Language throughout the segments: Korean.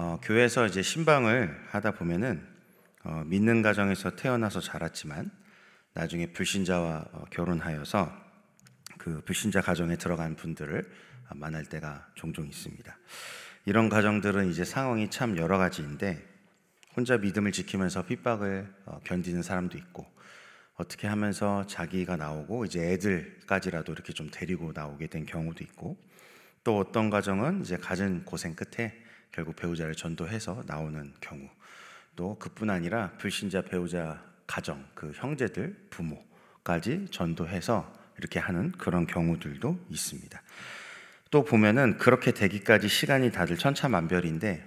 어, 교회에서 이제 신방을 하다 보면은 어, 믿는 가정에서 태어나서 자랐지만 나중에 불신자와 어, 결혼하여서 그 불신자 가정에 들어간 분들을 만날 때가 종종 있습니다. 이런 가정들은 이제 상황이 참 여러 가지인데 혼자 믿음을 지키면서 핍박을 어, 견디는 사람도 있고 어떻게 하면서 자기가 나오고 이제 애들까지라도 이렇게 좀 데리고 나오게 된 경우도 있고 또 어떤 가정은 이제 가진 고생 끝에 결국 배우자를 전도해서 나오는 경우 또 그뿐 아니라 불신자 배우자 가정 그 형제들 부모까지 전도해서 이렇게 하는 그런 경우들도 있습니다. 또 보면은 그렇게 되기까지 시간이 다들 천차만별인데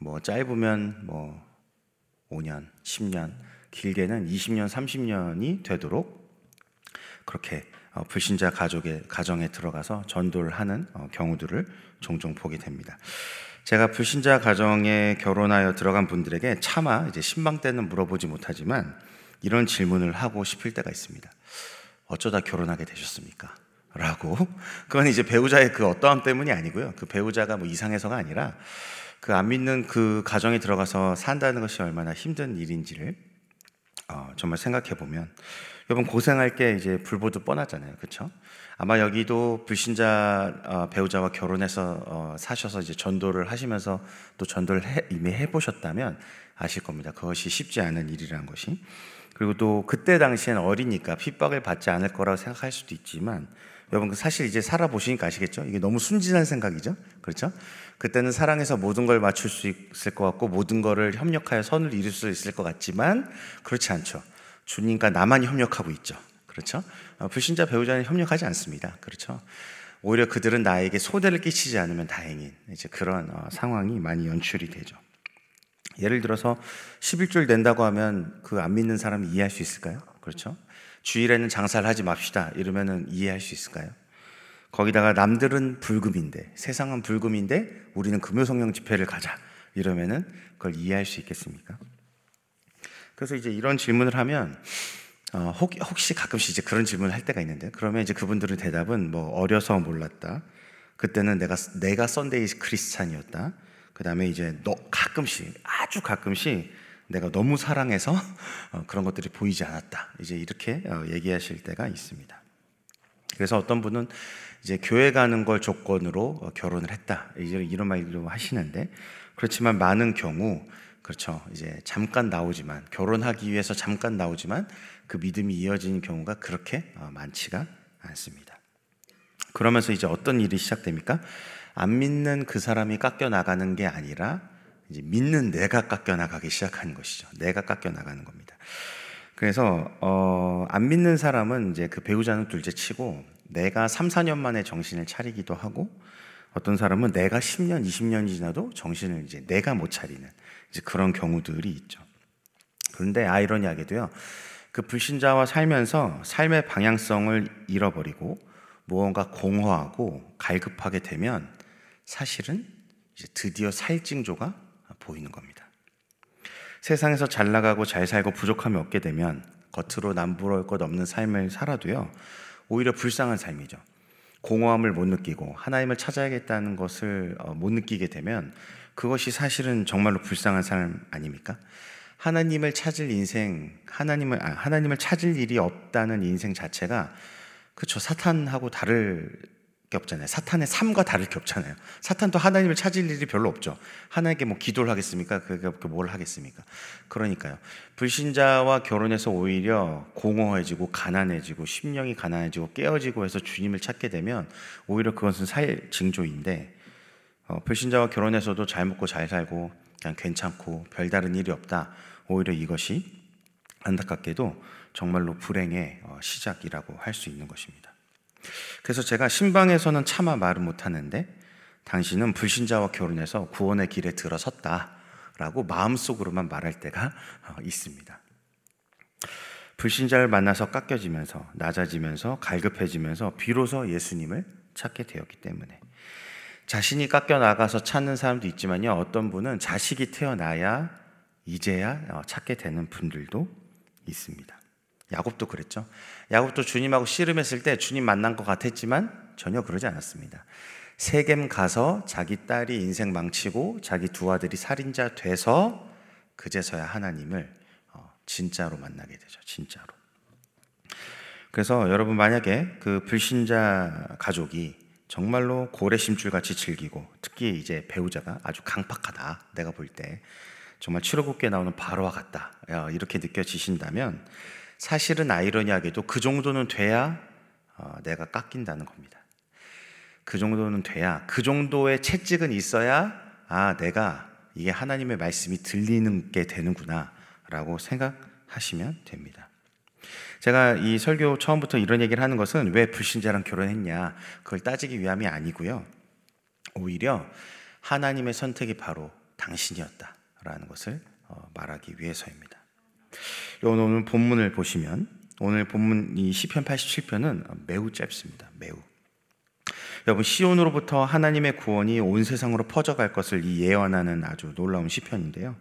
뭐 짧으면 뭐 5년, 10년, 길게는 20년, 30년이 되도록 그렇게 어, 불신자 가족의 가정에 들어가서 전도를 하는 어, 경우들을 종종 보게 됩니다. 제가 불신자 가정에 결혼하여 들어간 분들에게 차마 이제 신방 때는 물어보지 못하지만 이런 질문을 하고 싶을 때가 있습니다. 어쩌다 결혼하게 되셨습니까? 라고. 그건 이제 배우자의 그 어떠함 때문이 아니고요. 그 배우자가 뭐 이상해서가 아니라 그 안 믿는 그 가정에 들어가서 산다는 것이 얼마나 힘든 일인지를 어, 정말 생각해 보면 여러분 고생할 게 이제 불보듯 뻔하잖아요, 그렇죠? 아마 여기도 불신자 어, 배우자와 결혼해서 어, 사셔서 이제 전도를 하시면서 또 전도를 해, 이미 해보셨다면 아실 겁니다. 그것이 쉽지 않은 일이라는 것이. 그리고 또 그때 당시엔 어리니까 핍박을 받지 않을 거라고 생각할 수도 있지만 여러분 그 사실 이제 살아보시니까 아시겠죠? 이게 너무 순진한 생각이죠? 그렇죠? 그때는 사랑해서 모든 걸 맞출 수 있을 것 같고 모든 거를 협력하여 선을 이룰 수 있을 것 같지만 그렇지 않죠. 주님과 나만 협력하고 있죠. 그렇죠? 어, 불신자 배우자는 협력하지 않습니다. 그렇죠? 오히려 그들은 나에게 소대를 끼치지 않으면 다행인 이제 그런 어, 상황이 많이 연출이 되죠. 예를 들어서 11줄 낸다고 하면 그 안 믿는 사람이 이해할 수 있을까요? 그렇죠? 주일에는 장사를 하지 맙시다. 이러면은 이해할 수 있을까요? 거기다가 남들은 불금인데, 세상은 불금인데, 우리는 금요성령 집회를 가자. 이러면은 그걸 이해할 수 있겠습니까? 그래서 이제 이런 질문을 하면, 어, 혹, 혹시 가끔씩 이제 그런 질문을 할 때가 있는데, 그러면 이제 그분들의 대답은 뭐, 어려서 몰랐다. 그때는 내가, 내가 Sunday Christian이었다. 그 다음에 이제 너 가끔씩, 아주 가끔씩 내가 너무 사랑해서 어, 그런 것들이 보이지 않았다. 이제 이렇게 어, 얘기하실 때가 있습니다. 그래서 어떤 분은 이제 교회 가는 걸 조건으로 어, 결혼을 했다. 이제 이런 말도 하시는데 그렇지만 많은 경우 그렇죠. 이제 잠깐 나오지만 결혼하기 위해서 잠깐 나오지만 그 믿음이 이어지는 경우가 그렇게 많지가 않습니다. 그러면서 이제 어떤 일이 시작됩니까? 안 믿는 그 사람이 깎여 나가는 게 아니라 이제 믿는 내가 깎여 나가기 시작하는 것이죠. 내가 깎여 나가는 겁니다. 그래서 어, 안 믿는 사람은 이제 그 배우자는 둘째치고 내가 3, 4년 만에 정신을 차리기도 하고 어떤 사람은 내가 10년, 20년이 지나도 정신을 이제 내가 못 차리는 이제 그런 경우들이 있죠. 그런데 아이러니하게도요. 그 불신자와 살면서 삶의 방향성을 잃어버리고 무언가 공허하고 갈급하게 되면 사실은 이제 드디어 살징조가 보이는 겁니다. 세상에서 잘 나가고 잘 살고 부족함이 없게 되면 겉으로 남부러울 것 없는 삶을 살아도요, 오히려 불쌍한 삶이죠. 공허함을 못 느끼고 하나님을 찾아야겠다는 것을 어, 못 느끼게 되면 그것이 사실은 정말로 불쌍한 삶 아닙니까? 하나님을 찾을 인생, 하나님을, 아, 하나님을 찾을 일이 없다는 인생 자체가 그쵸, 사탄하고 다를 게 없잖아요. 사탄의 삶과 다를 게 없잖아요. 사탄도 하나님을 찾을 일이 별로 없죠. 하나님께 뭐 기도를 하겠습니까? 그게 뭘 하겠습니까? 그러니까요. 불신자와 결혼해서 오히려 공허해지고 가난해지고 심령이 가난해지고 깨어지고 해서 주님을 찾게 되면 오히려 그것은 살 징조인데 어, 불신자와 결혼해서도 잘 먹고 잘 살고 그냥 괜찮고 별다른 일이 없다. 오히려 이것이 안타깝게도 정말로 불행의 어, 시작이라고 할 수 있는 것입니다. 그래서 제가 신방에서는 차마 말을 못하는데 당신은 불신자와 결혼해서 구원의 길에 들어섰다라고 마음속으로만 말할 때가 어, 있습니다. 불신자를 만나서 깎여지면서 낮아지면서 갈급해지면서 비로소 예수님을 찾게 되었기 때문에 자신이 깎여 나가서 찾는 사람도 있지만요 어떤 분은 자식이 태어나야 이제야 어, 찾게 되는 분들도 있습니다. 야곱도 그랬죠. 야곱도 주님하고 씨름했을 때 주님 만난 것 같았지만 전혀 그러지 않았습니다. 세겜 가서 자기 딸이 인생 망치고 자기 두 아들이 살인자 돼서 그제서야 하나님을 어, 진짜로 만나게 되죠. 진짜로. 그래서 여러분 만약에 그 불신자 가족이 정말로 고래 심줄 같이 즐기고 특히 이제 배우자가 아주 강팍하다 내가 볼 때 정말 칠호국에 나오는 바로와 같다 이렇게 느껴지신다면 사실은 아이러니하게도 그 정도는 돼야 어, 내가 깎인다는 겁니다. 그 정도는 돼야 그 정도의 채찍은 있어야 아 내가 이게 하나님의 말씀이 들리는 게 되는구나라고 생각하시면 됩니다. 제가 이 설교 처음부터 이런 얘기를 하는 것은 왜 불신자랑 결혼했냐 그걸 따지기 위함이 아니고요. 오히려 하나님의 선택이 바로 당신이었다 라는 것을 어, 말하기 위해서입니다. 오늘 본문을 보시면 오늘 본문 이 시편 87편은 매우 짧습니다. 매우. 여러분 시온으로부터 하나님의 구원이 온 세상으로 퍼져갈 것을 이 예언하는 아주 놀라운 시편인데요.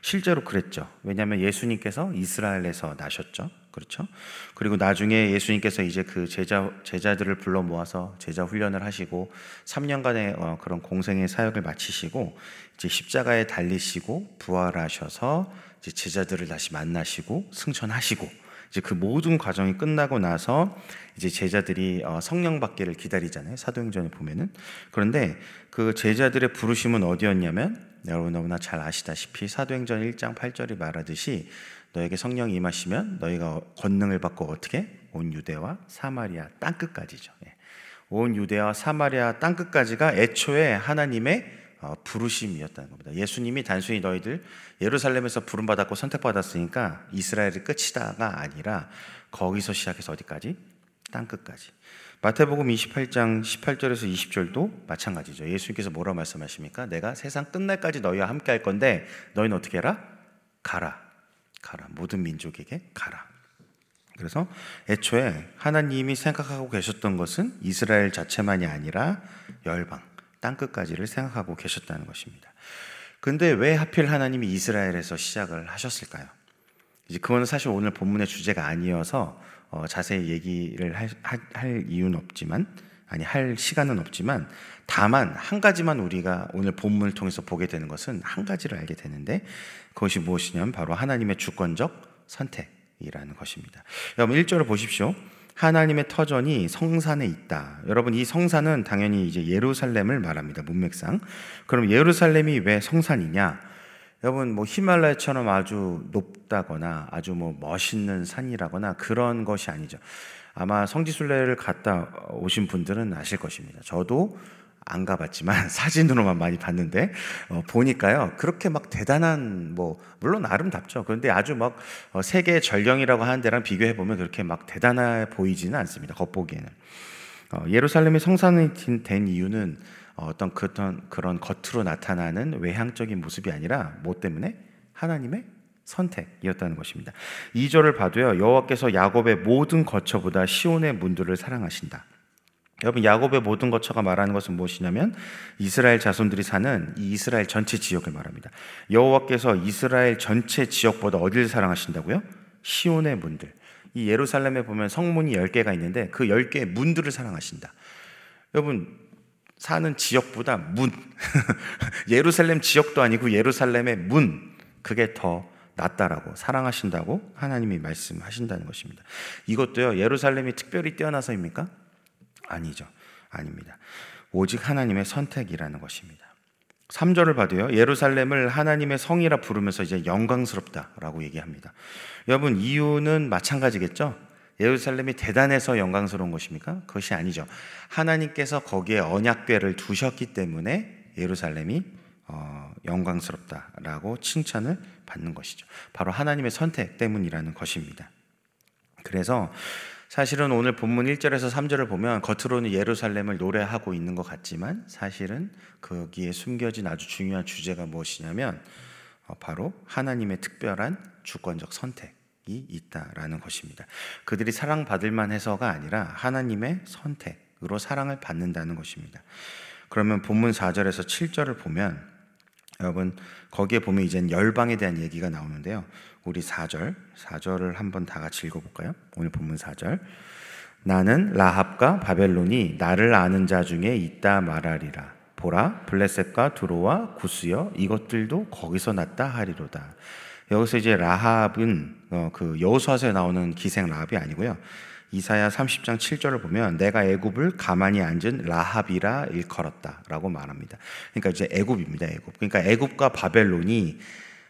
실제로 그랬죠. 왜냐하면 예수님께서 이스라엘에서 나셨죠. 그렇죠? 그리고 나중에 예수님께서 이제 그 제자 제자들을 불러 모아서 제자 훈련을 하시고 3년간의 어, 그런 공생의 사역을 마치시고 이제 십자가에 달리시고 부활하셔서 이제 제자들을 다시 만나시고 승천하시고 이제 그 모든 과정이 끝나고 나서 이제 제자들이 어, 성령 받기를 기다리잖아요. 사도행전에 보면은 그런데 그 제자들의 부르심은 어디였냐면 여러분 너무나 잘 아시다시피 사도행전 1장 8절이 말하듯이 너에게 성령이 임하시면 너희가 권능을 받고 어떻게 온 유대와 사마리아 땅 끝까지죠. 예. 온 유대와 사마리아 땅 끝까지가 애초에 하나님의 어, 부르심이었다는 겁니다. 예수님이 단순히 너희들 예루살렘에서 부름 받았고 선택받았으니까 이스라엘이 끝이다가 아니라 거기서 시작해서 어디까지? 땅 끝까지. 마태복음 28장 18절에서 20절도 마찬가지죠. 예수님께서 뭐라고 말씀하십니까? 내가 세상 끝날까지 너희와 함께 할 건데 너희는 어떻게 해라? 가라. 가라. 모든 민족에게 가라. 그래서 애초에 하나님이 생각하고 계셨던 것은 이스라엘 자체만이 아니라 열방, 땅 끝까지를 생각하고 계셨다는 것입니다. 근데 왜 하필 하나님이 이스라엘에서 시작을 하셨을까요? 이제 그거는 사실 오늘 본문의 주제가 아니어서 어, 자세히 얘기를 할, 할 이유는 없지만 아니 할 시간은 없지만 다만 한 가지만 우리가 오늘 본문을 통해서 보게 되는 것은 한 가지를 알게 되는데 그것이 무엇이냐면 바로 하나님의 주권적 선택이라는 것입니다. 여러분 1절을 보십시오. 하나님의 터전이 성산에 있다. 여러분 이 성산은 당연히 이제 예루살렘을 말합니다. 문맥상. 그럼 예루살렘이 왜 성산이냐? 여러분 뭐 히말라야처럼 아주 높다거나 아주 뭐 멋있는 산이라거나 그런 것이 아니죠. 아마 성지순례를 갔다 오신 분들은 아실 것입니다. 저도 안 가봤지만 사진으로만 많이 봤는데 어, 보니까요 그렇게 막 대단한 뭐 물론 아름답죠. 그런데 아주 막 어, 세계 전령이라고 하는 데랑 비교해 보면 그렇게 막 대단해 보이지는 않습니다. 겉보기에는 어, 예루살렘이 성산이 된 이유는 어떤 그런 그런 겉으로 나타나는 외향적인 모습이 아니라 뭐 때문에 하나님의 선택이었다는 것입니다. 2절을 봐도요. 여호와께서 야곱의 모든 거처보다 시온의 문들을 사랑하신다. 여러분 야곱의 모든 거처가 말하는 것은 무엇이냐면 이스라엘 자손들이 사는 이 이스라엘 전체 지역을 말합니다. 여호와께서 이스라엘 전체 지역보다 어디를 사랑하신다고요? 시온의 문들. 이 예루살렘에 보면 성문이 10개가 있는데 그 10개의 문들을 사랑하신다. 여러분 사는 지역보다 문 예루살렘 지역도 아니고 예루살렘의 문 그게 더 낫다라고 사랑하신다고 하나님이 말씀하신다는 것입니다. 이것도요 예루살렘이 특별히 뛰어나서입니까? 아니죠. 아닙니다. 오직 하나님의 선택이라는 것입니다. 3절을 봐도요. 예루살렘을 하나님의 성이라 부르면서 이제 영광스럽다라고 얘기합니다. 여러분 이유는 마찬가지겠죠? 예루살렘이 대단해서 영광스러운 것입니까? 그것이 아니죠. 하나님께서 거기에 언약궤를 두셨기 때문에 예루살렘이 어, 영광스럽다라고 칭찬을 받는 것이죠. 바로 하나님의 선택 때문이라는 것입니다. 그래서 사실은 오늘 본문 1절에서 3절을 보면 겉으로는 예루살렘을 노래하고 있는 것 같지만 사실은 거기에 숨겨진 아주 중요한 주제가 무엇이냐면 어, 바로 하나님의 특별한 주권적 선택. 이 있다라는 것입니다. 그들이 사랑받을 만 해서가 아니라 하나님의 선택으로 사랑을 받는다는 것입니다. 그러면 본문 4절에서 7절을 보면 여러분 거기에 보면 이제 열방에 대한 얘기가 나오는데요. 우리 4절, 4절을 한번 다 같이 읽어 볼까요? 오늘 본문 4절. 나는 라합과 바벨론이 나를 아는 자 중에 있다 말하리라. 보라 블레셋과 두로와 구스여 이것들도 거기서 났다 하리로다. 여기서 이제 라합은 어, 그 여호수아서에 나오는 기생 라합이 아니고요. 이사야 30장 7절을 보면 내가 애굽을 가만히 앉은 라합이라 일컬었다라고 말합니다. 그러니까 이제 애굽입니다. 애굽. 그러니까 애굽과 바벨론이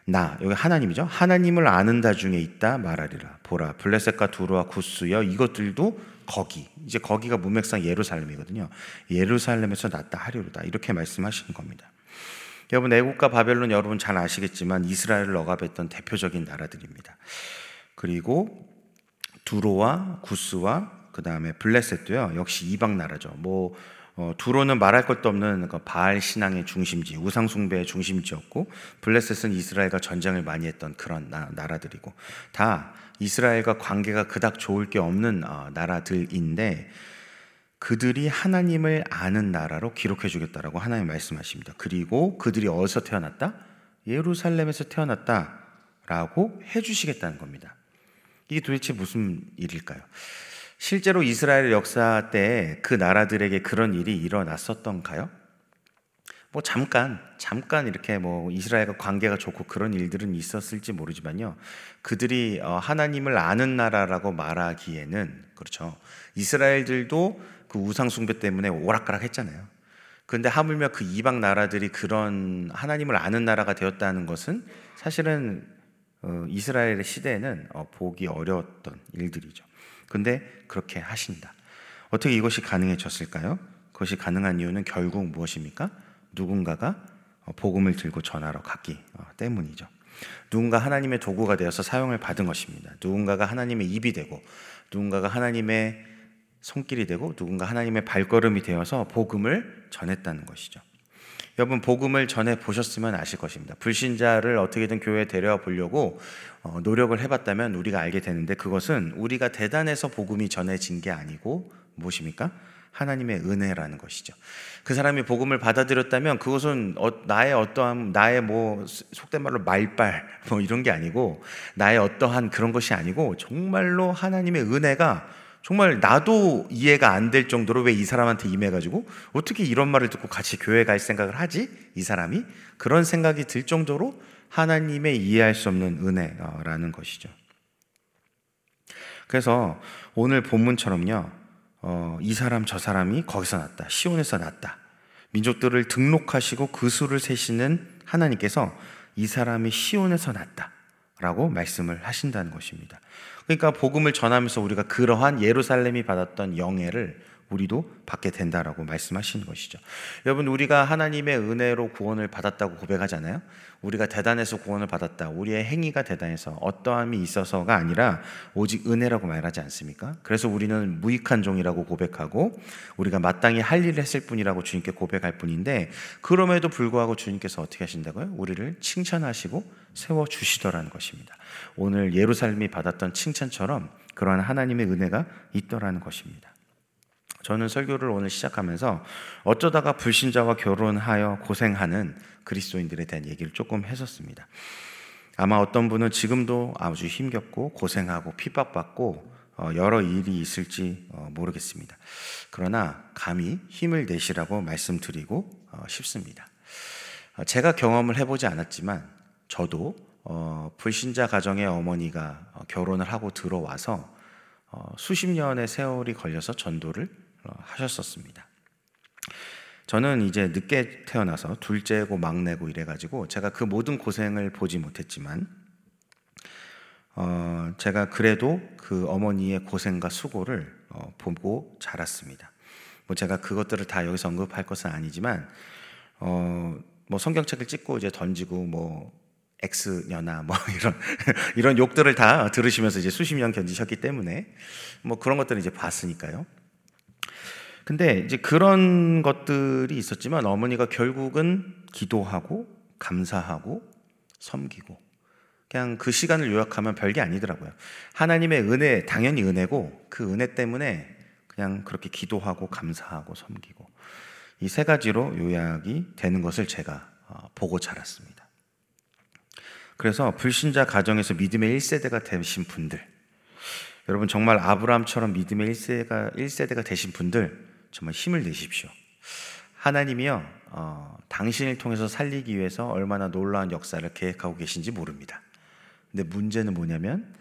나 여기 하나님이죠. 하나님을 아는 자 중에 있다 말하리라. 보라 블레셋과 두루와 구스여 이것들도 거기 이제 거기가 문맥상 예루살렘이거든요. 예루살렘에서 났다 하리로다 이렇게 말씀하시는 겁니다. 여러분 애국과 바벨론 여러분 잘 아시겠지만 이스라엘을 억압했던 대표적인 나라들입니다. 그리고 두로와 구스와 그 다음에 블레셋도요 역시 이방 나라죠. 뭐 어, 두로는 말할 것도 없는 그 바알 신앙의 중심지, 우상 숭배의 중심지였고 블레셋은 이스라엘과 전쟁을 많이 했던 그런 나, 라들이고 다 이스라엘과 관계가 그닥 좋을 게 없는 어, 나라들인데 그들이 하나님을 아는 나라로 기록해 주겠다라고 하나님 말씀하십니다. 그리고 그들이 어디서 태어났다? 예루살렘에서 태어났다라고 해 주시겠다는 겁니다. 이게 도대체 무슨 일일까요? 실제로 이스라엘 역사 때 그 나라들에게 그런 일이 일어났었던가요? 뭐 잠깐 잠깐 이렇게 뭐 이스라엘과 관계가 좋고 그런 일들은 있었을지 모르지만요. 그들이 어, 하나님을 아는 나라라고 말하기에는 그렇죠. 이스라엘들도 그 우상 숭배 때문에 오락가락 했잖아요. 그런데 하물며 그 이방 나라들이 그런 하나님을 아는 나라가 되었다는 것은 사실은 어, 이스라엘의 시대에는 어, 보기 어려웠던 일들이죠. 근데 그렇게 하신다. 어떻게 이것이 가능해졌을까요? 그것이 가능한 이유는 결국 무엇입니까? 누군가가 어, 복음을 들고 전하러 갔기 어, 때문이죠. 누군가 하나님의 도구가 되어서 사용을 받은 것입니다. 누군가가 하나님의 입이 되고, 누군가가 하나님의 손길이 되고, 누군가 하나님의 발걸음이 되어서 복음을 전했다는 것이죠. 여러분 복음을 전해 보셨으면 아실 것입니다. 불신자를 어떻게든 교회에 데려와 보려고 어, 노력을 해봤다면 우리가 알게 되는데 그것은 우리가 대단해서 복음이 전해진 게 아니고 무엇입니까? 하나님의 은혜라는 것이죠. 그 사람이 복음을 받아들였다면 그것은 어, 나의 어떠한 나의 뭐 속된 말로 말빨 뭐 이런 게 아니고 나의 어떠한 그런 것이 아니고 정말로 하나님의 은혜가 정말 나도 이해가 안 될 정도로 왜 이 사람한테 임해가지고 어떻게 이런 말을 듣고 같이 교회 갈 생각을 하지? 이 사람이 그런 생각이 들 정도로 하나님의 이해할 수 없는 은혜라는 것이죠. 그래서 오늘 본문처럼요, 어, 이 사람 저 사람이 거기서 났다, 시온에서 났다. 민족들을 등록하시고 그 수를 세시는 하나님께서 이 사람이 시온에서 났다 라고 말씀을 하신다는 것입니다. 그러니까 복음을 전하면서 우리가 그러한 예루살렘이 받았던 영예를 우리도 받게 된다라고 말씀하시는 것이죠. 여러분 우리가 하나님의 은혜로 구원을 받았다고 고백하잖아요. 우리가 대단해서 구원을 받았다. 우리의 행위가 대단해서 어떠함이 있어서가 아니라 오직 은혜라고 말하지 않습니까? 그래서 우리는 무익한 종이라고 고백하고 우리가 마땅히 할 일을 했을 뿐이라고 주님께 고백할 뿐인데 그럼에도 불구하고 주님께서 어떻게 하신다고요? 우리를 칭찬하시고 세워 주시더라는 것입니다. 오늘 예루살렘이 받았던 칭찬처럼 그러한 하나님의 은혜가 있더라는 것입니다. 저는 설교를 오늘 시작하면서 어쩌다가 불신자와 결혼하여 고생하는 그리스도인들에 대한 얘기를 조금 했었습니다. 아마 어떤 분은 지금도 아주 힘겹고 고생하고 핍박받고 어, 여러 일이 있을지 어, 모르겠습니다. 그러나 감히 힘을 내시라고 말씀드리고 어, 싶습니다. 제가 경험을 해보지 않았지만 저도 불신자 가정의 어머니가 결혼을 하고 들어와서 수십 년의 세월이 걸려서 전도를 하셨었습니다. 저는 이제 늦게 태어나서 둘째고 막내고 이래가지고 제가 그 모든 고생을 보지 못했지만 어, 제가 그래도 그 어머니의 고생과 수고를 어, 보고 자랐습니다. 뭐 제가 그것들을 다 여기서 언급할 것은 아니지만 어, 뭐 성경책을 찍고 이제 던지고 뭐 X녀나 뭐 이런 이런 욕들을 다 들으시면서 이제 수십 년 견디셨기 때문에 뭐 그런 것들을 이제 봤으니까요. 근데 이제 그런 것들이 있었지만 어머니가 결국은 기도하고 감사하고 섬기고 그냥 그 시간을 요약하면 별게 아니더라고요. 하나님의 은혜 당연히 은혜고 그 은혜 때문에 그냥 그렇게 기도하고 감사하고 섬기고 이 세 가지로 요약이 되는 것을 제가 어, 보고 자랐습니다. 그래서 불신자 가정에서 믿음의 1세대가 되신 분들 여러분 정말 아브라함처럼 믿음의 1세가 1세대가 되신 분들 정말 힘을 내십시오. 하나님이요 어, 당신을 통해서 살리기 위해서 얼마나 놀라운 역사를 계획하고 계신지 모릅니다. 근데 문제는 뭐냐면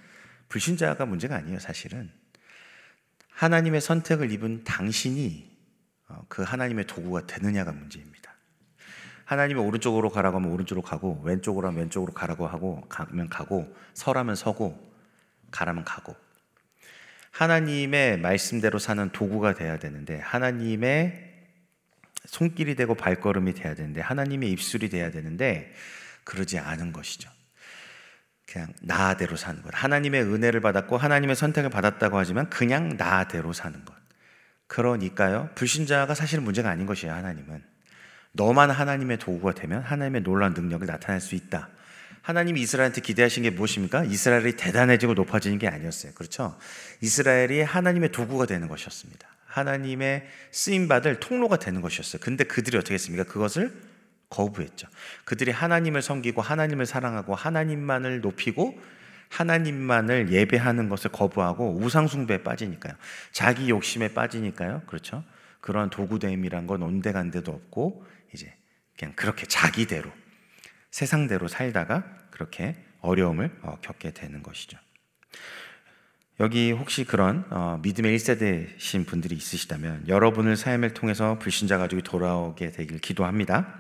불신자가 문제가 아니에요, 사실은. 하나님의 선택을 입은 당신이 어, 그 하나님의 도구가 되느냐가 문제입니다. 하나님의 오른쪽으로 가라고 하면 오른쪽으로 가고 왼쪽으로 하면 왼쪽으로 가라고 하고 가면 가고 서라면 서고 가라면 가고 하나님의 말씀대로 사는 도구가 돼야 되는데 하나님의 손길이 되고 발걸음이 돼야 되는데 하나님의 입술이 돼야 되는데 그러지 않은 것이죠. 그냥 나대로 사는 것. 하나님의 은혜를 받았고 하나님의 선택을 받았다고 하지만 그냥 나대로 사는 것. 그러니까요. 불신자가 사실 문제가 아닌 것이에요. 하나님은. 너만 하나님의 도구가 되면 하나님의 놀라운 능력을 나타낼 수 있다. 하나님이 이스라엘한테 기대하신 게 무엇입니까? 이스라엘이 대단해지고 높아지는 게 아니었어요. 그렇죠? 이스라엘이 하나님의 도구가 되는 것이었습니다. 하나님의 쓰임 받을 통로가 되는 것이었어요. 근데 그들이 어떻게 했습니까? 그것을 거부했죠. 그들이 하나님을 섬기고 하나님을 사랑하고 하나님만을 높이고 하나님만을 예배하는 것을 거부하고 우상숭배에 빠지니까요. 자기 욕심에 빠지니까요. 그렇죠? 그런 도구됨이란 건 온데간데도 없고 이제 그냥 그렇게 자기대로 세상대로 살다가 그렇게 어려움을 어, 겪게 되는 것이죠. 여기 혹시 그런 어, 믿음의 1세대신 분들이 있으시다면 여러분을 삶을 통해서 불신자 가족이 돌아오게 되길 기도합니다.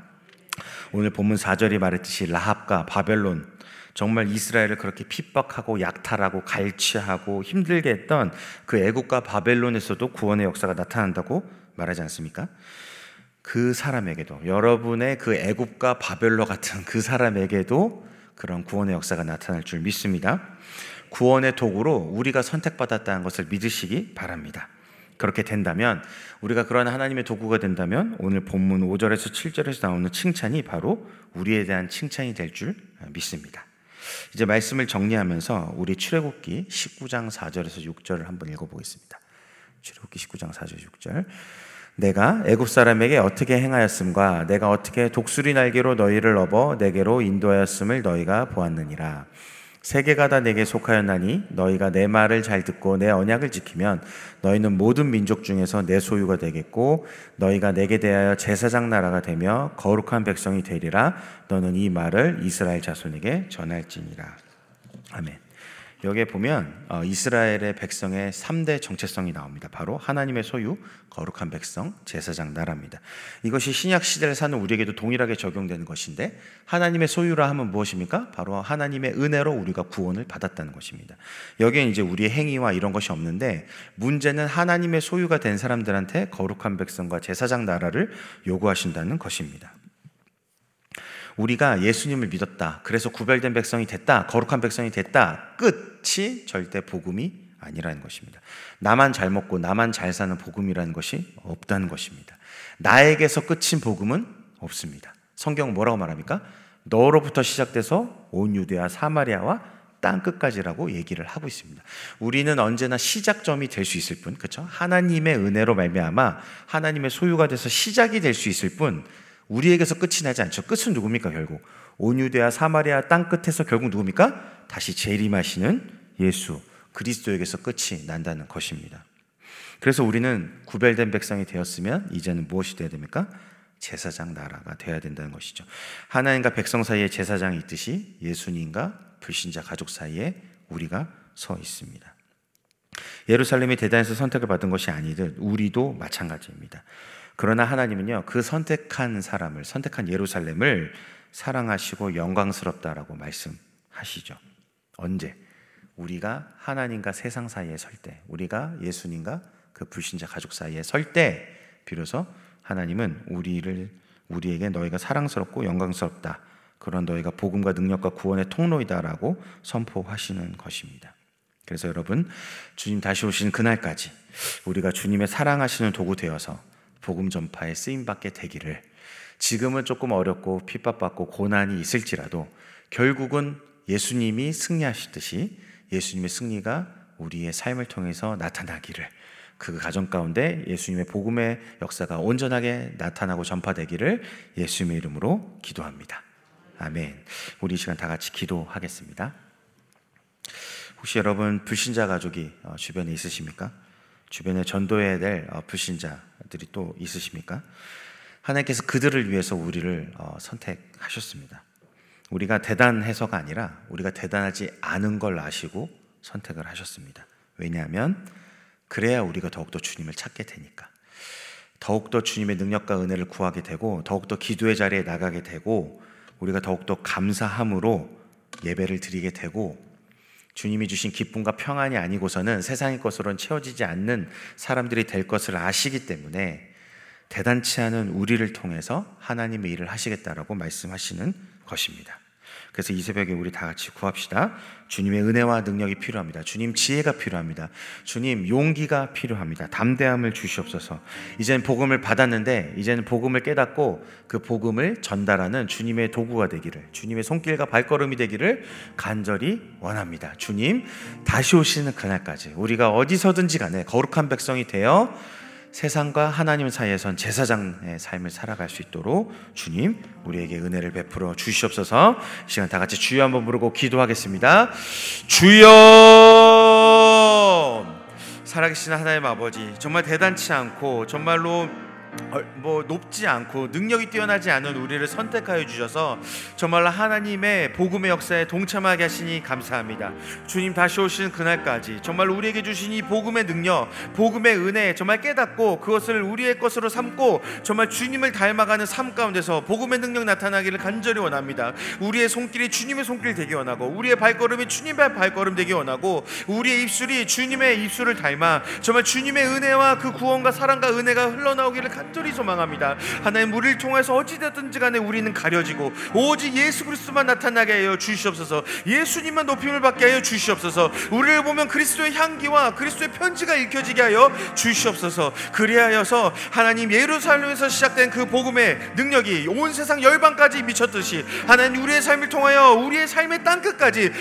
오늘 본문 4절이 말했듯이 라합과 바벨론 정말 이스라엘을 그렇게 핍박하고 약탈하고 갈취하고 힘들게 했던 그 애국과 바벨론에서도 구원의 역사가 나타난다고 말하지 않습니까? 그 사람에게도 여러분의 그 애국과 바벨로 같은 그 사람에게도 그런 구원의 역사가 나타날 줄 믿습니다. 구원의 도구로 우리가 선택받았다는 것을 믿으시기 바랍니다. 그렇게 된다면 우리가 그런 하나님의 도구가 된다면 오늘 본문 5절에서 7절에서 나오는 칭찬이 바로 우리에 대한 칭찬이 될 줄 믿습니다. 이제 말씀을 정리하면서 우리 출애굽기 19장 4절에서 6절을 한번 읽어 보겠습니다. 출애굽기 19장 4절 6절. 내가 애굽 사람에게 어떻게 행하였음과 내가 어떻게 독수리 날개로 너희를 업어 내게로 인도하였음을 너희가 보았느니라. 세계가 다 내게 속하였나니 너희가 내 말을 잘 듣고 내 언약을 지키면 너희는 모든 민족 중에서 내 소유가 되겠고 너희가 내게 대하여 제사장 나라가 되며 거룩한 백성이 되리라 너는 이 말을 이스라엘 자손에게 전할지니라 아멘. 여기에 보면 어, 이스라엘의 백성의 3대 정체성이 나옵니다. 바로 하나님의 소유, 거룩한 백성, 제사장 나라입니다. 이것이 신약 시대를 사는 우리에게도 동일하게 적용되는 것인데 하나님의 소유라 하면 무엇입니까? 바로 하나님의 은혜로 우리가 구원을 받았다는 것입니다. 여기에 이제 우리의 행위와 이런 것이 없는데 문제는 하나님의 소유가 된 사람들한테 거룩한 백성과 제사장 나라를 요구하신다는 것입니다. 우리가 예수님을 믿었다. 그래서 구별된 백성이 됐다. 거룩한 백성이 됐다. 끝이 절대 복음이 아니라는 것입니다. 나만 잘 먹고 나만 잘 사는 복음이라는 것이 없다는 것입니다. 나에게서 끝인 복음은 없습니다. 성경은 뭐라고 말합니까? 너로부터 시작돼서 온 유대와 사마리아와 땅 끝까지라고 얘기를 하고 있습니다. 우리는 언제나 시작점이 될 수 있을 뿐, 그렇죠? 하나님의 은혜로 말미암아 하나님의 소유가 돼서 시작이 될 수 있을 뿐, 우리에게서 끝이 나지 않죠. 끝은 누굽니까, 결국? 온유대와 사마리아 땅 끝에서 결국 누굽니까? 다시 재림하시는 예수, 그리스도에게서 끝이 난다는 것입니다. 그래서 우리는 구별된 백성이 되었으면 이제는 무엇이 되어야 됩니까? 제사장 나라가 되어야 된다는 것이죠. 하나님과 백성 사이에 제사장이 있듯이 예수님과 불신자 가족 사이에 우리가 서 있습니다. 예루살렘이 대단해서 선택을 받은 것이 아니듯 우리도 마찬가지입니다. 그러나 하나님은요, 그 선택한 사람을, 선택한 예루살렘을 사랑하시고 영광스럽다라고 말씀하시죠. 언제? 우리가 하나님과 세상 사이에 설 때, 우리가 예수님과 그 불신자 가족 사이에 설 때, 비로소 하나님은 우리를, 우리에게 너희가 사랑스럽고 영광스럽다. 그런 너희가 복음과 능력과 구원의 통로이다라고 선포하시는 것입니다. 그래서 여러분, 주님 다시 오시는 그날까지 우리가 주님의 사랑하시는 도구 되어서 복음 전파에 쓰임 받게 되기를 지금은 조금 어렵고 핍박받고 고난이 있을지라도 결국은 예수님이 승리하시듯이 예수님의 승리가 우리의 삶을 통해서 나타나기를 그 가정 가운데 예수님의 복음의 역사가 온전하게 나타나고 전파되기를 예수님의 이름으로 기도합니다. 아멘. 우리 시간 다 같이 기도하겠습니다. 혹시 여러분 불신자 가족이 어, 주변에 있으십니까? 주변에 전도해야 될 어, 불신자들이 또 있으십니까? 하나님께서 그들을 위해서 우리를 어, 선택하셨습니다. 우리가 대단해서가 아니라 우리가 대단하지 않은 걸 아시고 선택을 하셨습니다. 왜냐하면 그래야 우리가 더욱더 주님을 찾게 되니까. 더욱더 주님의 능력과 은혜를 구하게 되고 더욱더 기도의 자리에 나가게 되고 우리가 더욱더 감사함으로 예배를 드리게 되고 주님이 주신 기쁨과 평안이 아니고서는 세상의 것으로는 채워지지 않는 사람들이 될 것을 아시기 때문에 대단치 않은 우리를 통해서 하나님의 일을 하시겠다라고 말씀하시는 것입니다. 그래서 이 새벽에 우리 다 같이 구합시다. 주님의 은혜와 능력이 필요합니다. 주님 지혜가 필요합니다. 주님 용기가 필요합니다. 담대함을 주시옵소서. 이제는 복음을 받았는데 이제는 복음을 깨닫고 그 복음을 전달하는 주님의 도구가 되기를 주님의 손길과 발걸음이 되기를 간절히 원합니다. 주님 다시 오시는 그날까지 우리가 어디서든지 간에 거룩한 백성이 되어 세상과 하나님 사이에선 제사장의 삶을 살아갈 수 있도록 주님 우리에게 은혜를 베풀어 주시옵소서. 시간 다 같이 주여 한번 부르고 기도하겠습니다. 주여 살아계신 하나님 아버지 정말 대단치 않고 정말로 뭐 높지 않고 능력이 뛰어나지 않은 우리를 선택하여 주셔서 정말로 하나님의 복음의 역사에 동참하게 하시니 감사합니다. 주님 다시 오시는 그날까지 정말 우리에게 주신 이 복음의 능력, 복음의 은혜 정말 깨닫고 그것을 우리의 것으로 삼고 정말 주님을 닮아가는 삶 가운데서 복음의 능력 나타나기를 간절히 원합니다. 우리의 손길이 주님의 손길 되기 원하고 우리의 발걸음이 주님의 발걸음 되기 원하고 우리의 입술이 주님의 입술을 닮아 정말 주님의 은혜와 그 구원과 사랑과 은혜가 흘러나오기를 간 절히 소망합니다. 하나님 우리를 통해서 어찌됐든지 간에 우리는 가려지고 오직 예수 그리스도만 나타나게 하여 주시옵소서. 예수님만 높임을 받게 하여 주시옵소서. 우리를 보면 그리스도의 향기와 그리스도의 편지가 읽혀지게 하여 주시옵소서. 그리하여서 하나님 예루살렘에서 시작된 그 복음의 능력이 온 세상 열방까지 미쳤듯이 하나님 우리의 삶을 통하여 우리의 삶의 땅 끝까지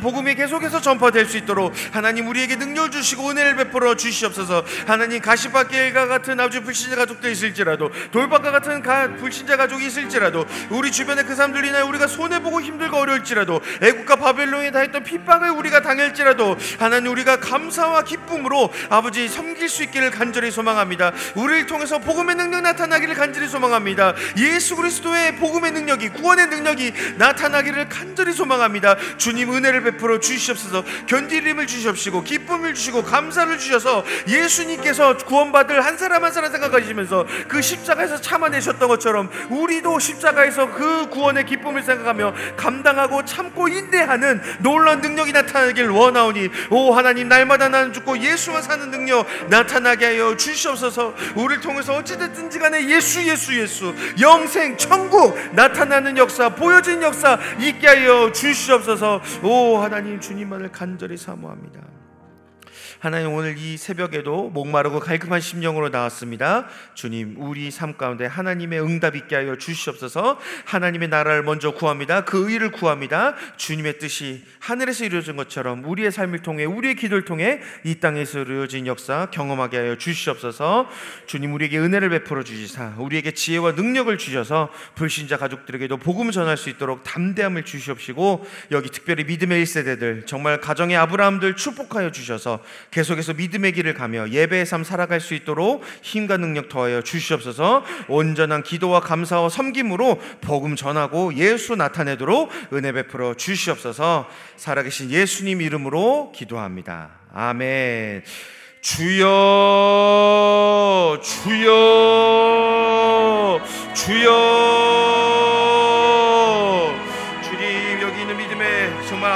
복음이 계속해서 전파될 수 있도록 하나님 우리에게 능력 주시고 은혜를 베풀어 주시옵소서. 하나님 가시밭길과 같은 아주 불신자 가족들 있을지라도 돌박과 같은 가, 불신자 가족이 있을지라도 우리 주변에 그 사람들이 인하여 우리가 손해보고 힘들고 어려울지라도 애국과 바벨론에 다했던 핍박을 우리가 당할지라도 하나님 우리가 감사와 기쁨으로 아버지 섬길 수 있기를 간절히 소망합니다. 우리를 통해서 복음의 능력 나타나기를 간절히 소망합니다. 예수 그리스도의 복음의 능력이 구원의 능력이 나타나기를 간절히 소망합니다. 주님 은혜를 베풀어 주시옵소서. 견디림을 주시옵시고 기쁨을 주시고 감사를 주셔서 예수님께서 구원받을 한 사람 한 사람 생각하시면서 그 십자가에서 참아내셨던 것처럼 우리도 십자가에서 그 구원의 기쁨을 생각하며 감당하고 참고 인내하는 놀라운 능력이 나타나길 원하오니 오 하나님 날마다 나는 죽고 예수만 사는 능력 나타나게 하여 주시옵소서. 우리를 통해서 어찌됐든지 간에 예수 예수 예수 영생 천국 나타나는 역사 보여진 역사 있게 하여 주시옵소서. 오 하나님 주님만을 간절히 사모합니다 하나님 오늘 이 새벽에도 목마르고 갈급한 심령으로 나왔습니다. 주님, 우리 삶 가운데 하나님의 응답 있게 하여 주시옵소서. 하나님의 나라를 먼저 구합니다. 그 의를 구합니다. 주님의 뜻이 하늘에서 이루어진 것처럼 우리의 삶을 통해 우리의 기도를 통해 이 땅에서 이루어진 역사 경험하게 하여 주시옵소서. 주님 우리에게 은혜를 베풀어 주시사 우리에게 지혜와 능력을 주셔서 불신자 가족들에게도 복음을 전할 수 있도록 담대함을 주시옵시고 여기 특별히 믿음의 1세대들 정말 가정의 아브라함들 축복하여 주셔서 계속해서 믿음의 길을 가며 예배의 삶 살아갈 수 있도록 힘과 능력 더하여 주시옵소서. 온전한 기도와 감사와 섬김으로 복음 전하고 예수 나타내도록 은혜 베풀어 주시옵소서. 살아계신 예수님 이름으로 기도합니다. 아멘. 주여, 주여, 주여.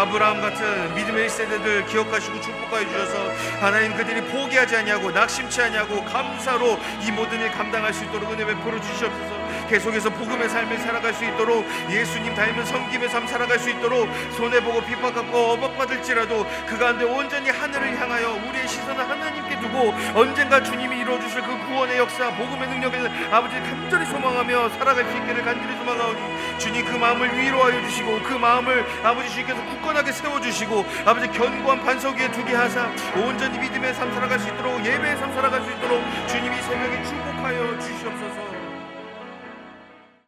아브라함 같은 믿음의 세대들 기억하시고 축복하여 주셔서 하나님 그들이 포기하지 아니하고 낙심치 아니하고 감사로 이 모든 일 감당할 수 있도록 은혜 베풀어 주시옵소서. 계속해서 복음의 삶을 살아갈 수 있도록 예수님 닮은 섬김의 삶 살아갈 수 있도록 손해보고 핍박받고 어박받을지라도 그 가운데 온전히 하늘을 향하여 우리의 시선을 하나님께 두고 언젠가 주님이 이루어주실 그 구원의 역사 복음의 능력을 아버지 간절히 소망하며 살아갈 수 있기를 간절히 소망하오니 주님 그 마음을 위로하여 주시고 그 마음을 아버지 주님께서 굳건하게 세워주시고 아버지 견고한 반석 위에 두게 하사 온전히 믿음의 삶 살아갈 수 있도록 예배의 삶 살아갈 수 있도록 주님이 새벽에 축복하여 주시옵소서